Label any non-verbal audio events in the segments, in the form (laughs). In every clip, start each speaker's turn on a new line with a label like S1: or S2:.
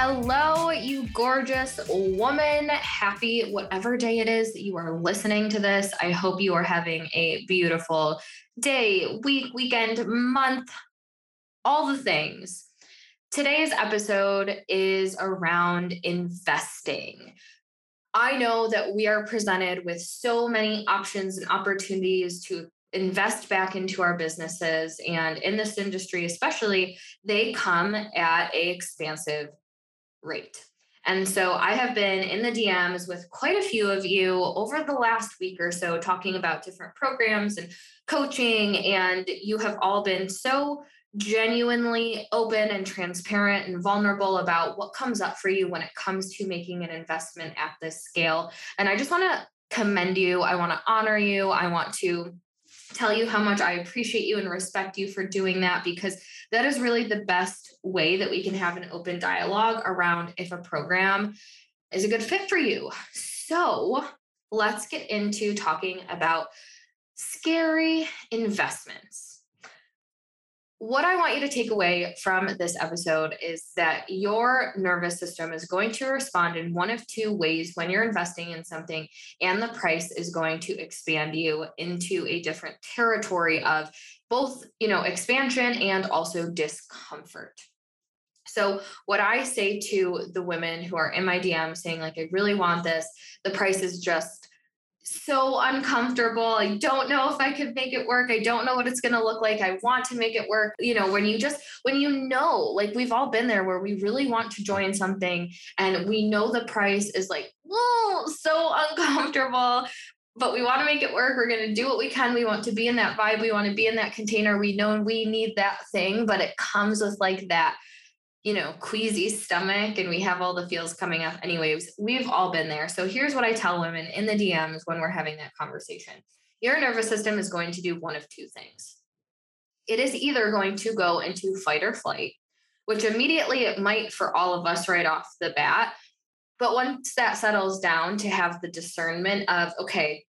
S1: Hello, you gorgeous woman. Happy whatever day it is that you are listening to this. I hope you are having a beautiful day, week, weekend, month, all the things. Today's episode is around investing. I know that we are presented with so many options and opportunities to invest back into our businesses and in this industry especially they come at a expansive rate. And so I have been in the DMs with quite a few of you over the last week or so talking about different programs and coaching. And you have all been so genuinely open and transparent and vulnerable about what comes up for you when it comes to making an investment at this scale. And I just want to commend you. I want to honor you. I want to tell you how much I appreciate you and respect you for doing that because that is really the best way that we can have an open dialogue around if a program is a good fit for you. So let's get into talking about scary investments what I want you to take away from this episode is that your nervous system is going to respond in one of two ways when you're investing in something, and the price is going to expand you into a different territory of both, you know, expansion and also discomfort. So, what I say to the women who are in my DM saying, like, I really want this, the price is just so uncomfortable. I don't know if I could make it work. I don't know what it's going to look like. I want to make it work. You know, when you just, when you know, like we've all been there where we really want to join something and we know the price is like, oh, so uncomfortable, but we want to make it work. We're going to do what we can. We want to be in that vibe. We want to be in that container. We know we need that thing, but it comes with like that you know, queasy stomach and we have all the feels coming up. Anyways, we've all been there. So here's what I tell women in the DMs when we're having that conversation your nervous system is going to do one of two things. It is either going to go into fight or flight, which immediately it might for all of us right off the bat. But once that settles down, to have the discernment of, okay,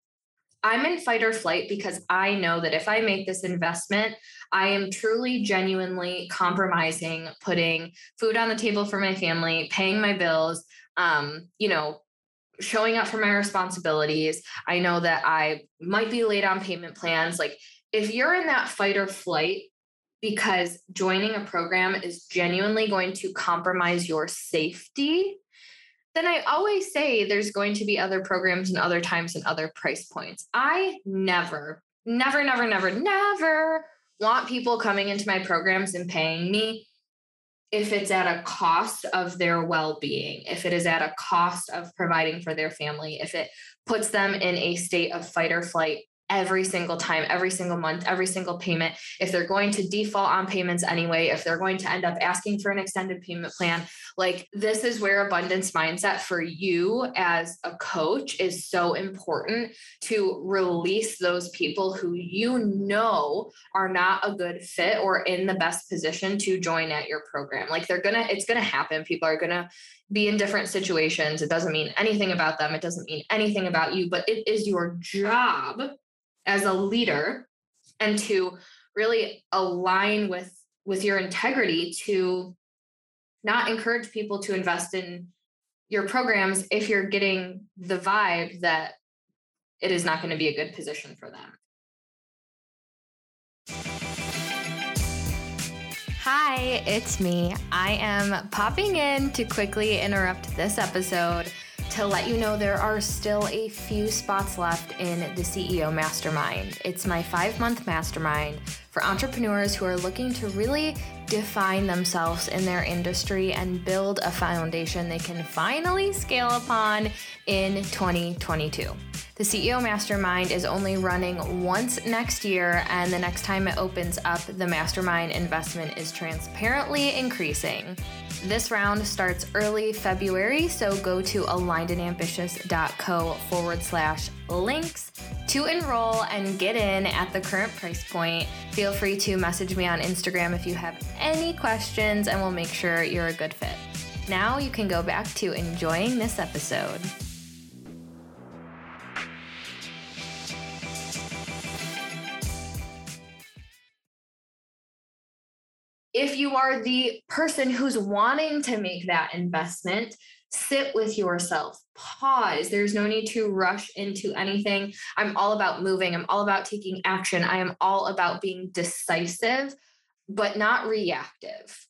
S1: I'm in fight or flight because I know that if I make this investment, I am truly, genuinely compromising, putting food on the table for my family, paying my bills, um, you know, showing up for my responsibilities. I know that I might be late on payment plans. Like, if you're in that fight or flight, because joining a program is genuinely going to compromise your safety, then I always say there's going to be other programs and other times and other price points. I never, never, never, never, never want people coming into my programs and paying me if it's at a cost of their well-being if it is at a cost of providing for their family if it puts them in a state of fight or flight every single time, every single month, every single payment. If they're going to default on payments anyway, if they're going to end up asking for an extended payment plan, like this is where abundance mindset for you as a coach is so important to release those people who you know are not a good fit or in the best position to join at your program. Like they're gonna, it's gonna happen. People are gonna be in different situations. It doesn't mean anything about them. It doesn't mean anything about you, but it is your job as a leader and to really align with with your integrity to not encourage people to invest in your programs if you're getting the vibe that it is not going to be a good position for them.
S2: Hi, it's me. I am popping in to quickly interrupt this episode to let you know there are still a few spots left in the CEO Mastermind. It's my five month mastermind for entrepreneurs who are looking to really define themselves in their industry and build a foundation they can finally scale upon in 2022. The CEO Mastermind is only running once next year, and the next time it opens up, the mastermind investment is transparently increasing. This round starts early February, so go to alignedandambitious.co forward slash links to enroll and get in at the current price point. Feel free to message me on Instagram if you have any questions, and we'll make sure you're a good fit. Now you can go back to enjoying this episode.
S1: If you are the person who's wanting to make that investment, sit with yourself, pause. There's no need to rush into anything. I'm all about moving, I'm all about taking action. I am all about being decisive, but not reactive.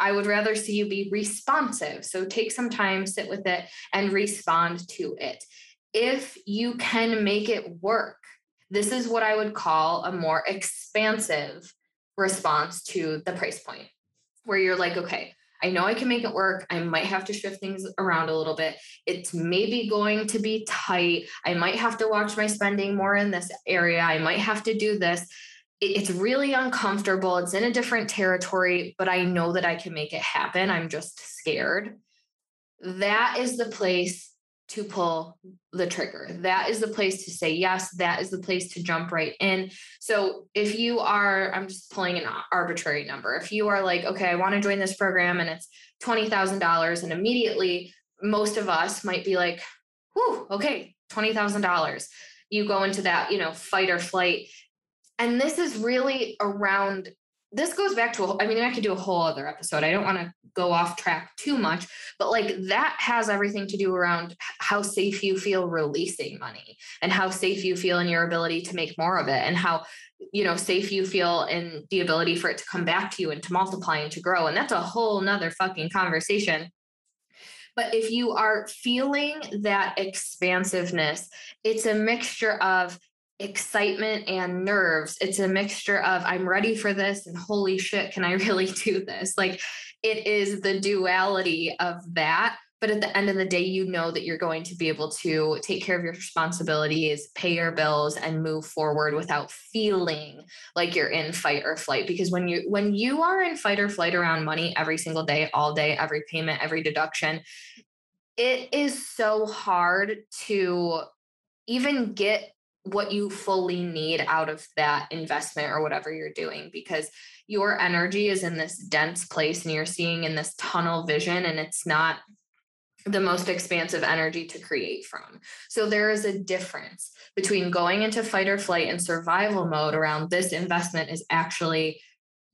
S1: I would rather see you be responsive. So take some time, sit with it, and respond to it. If you can make it work, this is what I would call a more expansive response to the price point where you're like, okay, I know I can make it work. I might have to shift things around a little bit. It's maybe going to be tight. I might have to watch my spending more in this area. I might have to do this. It's really uncomfortable. It's in a different territory, but I know that I can make it happen. I'm just scared. That is the place to pull the trigger. That is the place to say yes. That is the place to jump right in. So if you are, I'm just pulling an arbitrary number. If you are like, okay, I want to join this program and it's $20,000, and immediately most of us might be like, whew, okay, $20,000. You go into that, you know, fight or flight. And this is really around this goes back to I mean, I could do a whole other episode. I don't want to go off track too much, but like that has everything to do around how safe you feel releasing money and how safe you feel in your ability to make more of it and how you know safe you feel in the ability for it to come back to you and to multiply and to grow and that's a whole nother fucking conversation but if you are feeling that expansiveness it's a mixture of excitement and nerves. It's a mixture of I'm ready for this and holy shit, can I (laughs) really do this? Like it is the duality of that. But at the end of the day, you know that you're going to be able to take care of your responsibilities, pay your bills, and move forward without feeling like you're in fight or flight. Because when you when you are in fight or flight around money every single day, all day, every payment, every deduction, it is so hard to even get what you fully need out of that investment or whatever you're doing because your energy is in this dense place and you're seeing in this tunnel vision and it's not the most expansive energy to create from. So there is a difference between going into fight or flight and survival mode around this investment is actually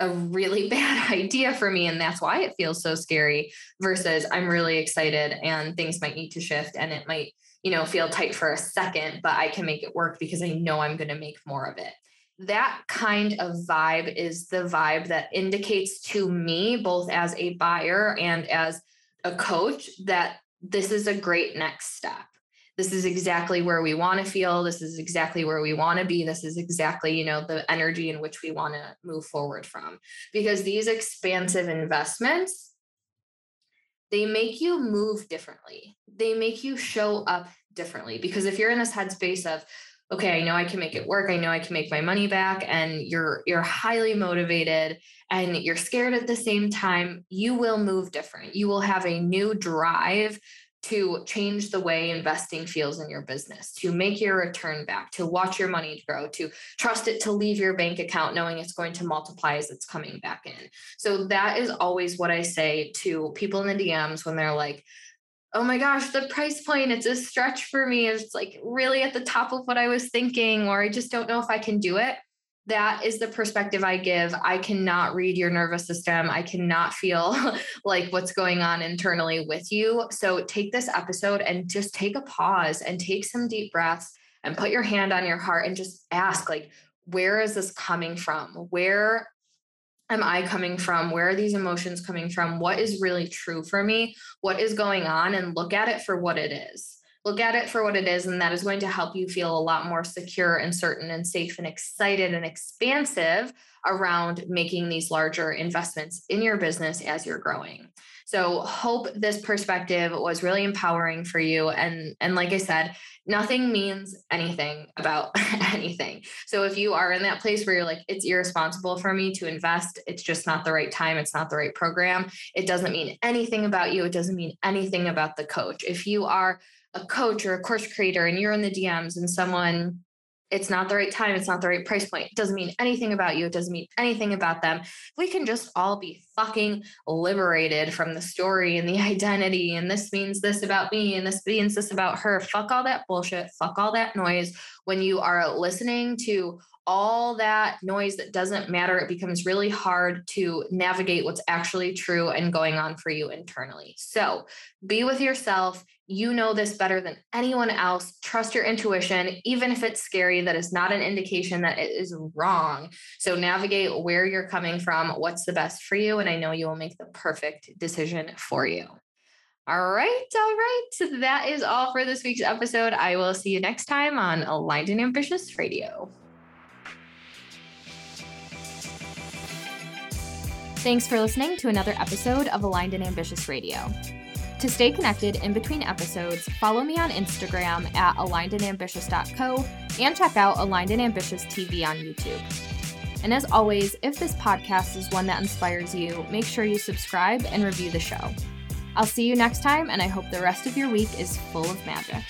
S1: a really (laughs) bad idea for me and that's why it feels so scary versus I'm really excited and things might need to shift and it might you know, feel tight for a second, but I can make it work because I know I'm going to make more of it. That kind of vibe is the vibe that indicates to me, both as a buyer and as a coach, that this is a great next step. This is exactly where we want to feel. This is exactly where we want to be. This is exactly, you know, the energy in which we want to move forward from. Because these expansive investments they make you move differently. They make you show up differently. Because if you're in this headspace of, okay, I know I can make it work, I know I can make my money back, and you're you're highly motivated and you're scared at the same time, you will move different. You will have a new drive to change the way investing feels in your business, to make your return back, to watch your money grow, to trust it to leave your bank account knowing it's going to multiply as it's coming back in. So that is always what I say to people in the DMs when they're like, oh my gosh, the price point, it's a stretch for me. It's like really at the top of what I was thinking, or I just don't know if I can do it that is the perspective I give. I cannot read your nervous system. I cannot feel (laughs) like what's going on internally with you. So take this episode and just take a pause and take some deep breaths and put your hand on your heart and just ask like where is this coming from? Where am I coming from? Where are these emotions coming from? What is really true for me? What is going on and look at it for what it is look at it for what it is and that is going to help you feel a lot more secure and certain and safe and excited and expansive around making these larger investments in your business as you're growing So hope this perspective was really empowering for you. And and like I said, nothing means anything about (laughs) anything. So if you are in that place where you're like, it's irresponsible for me to invest, it's just not the right time, it's not the right program, it doesn't mean anything about you, it doesn't mean anything about the coach. If you are a coach or a course creator and you're in the DMs and someone it's not the right time, it's not the right price point. It doesn't mean anything about you, it doesn't mean anything about them. We can just all be fucking liberated from the story and the (laughs) identity, and this means this about me, and this means this about her. Fuck all that bullshit, fuck all that noise. When you are listening to all that noise that doesn't matter, it becomes really hard to navigate what's actually true and going on for you internally. So be with yourself you know this better than anyone else. Trust your intuition, even if it's scary. That is not an indication that it is wrong. So navigate where you're coming from, what's the best for you. And I know you will make the perfect decision for you. All right. All right. So that is all for this week's episode. I will see you next time on Aligned and Ambitious Radio.
S2: Thanks for listening to another episode of Aligned and Ambitious Radio. To stay connected in between episodes, follow me on Instagram at alignedandambitious.co and check out Aligned and Ambitious TV on YouTube. And as always, if this podcast is one that inspires you, make sure you subscribe and review the show. I'll see you next time, and I hope the rest of your week is full of magic.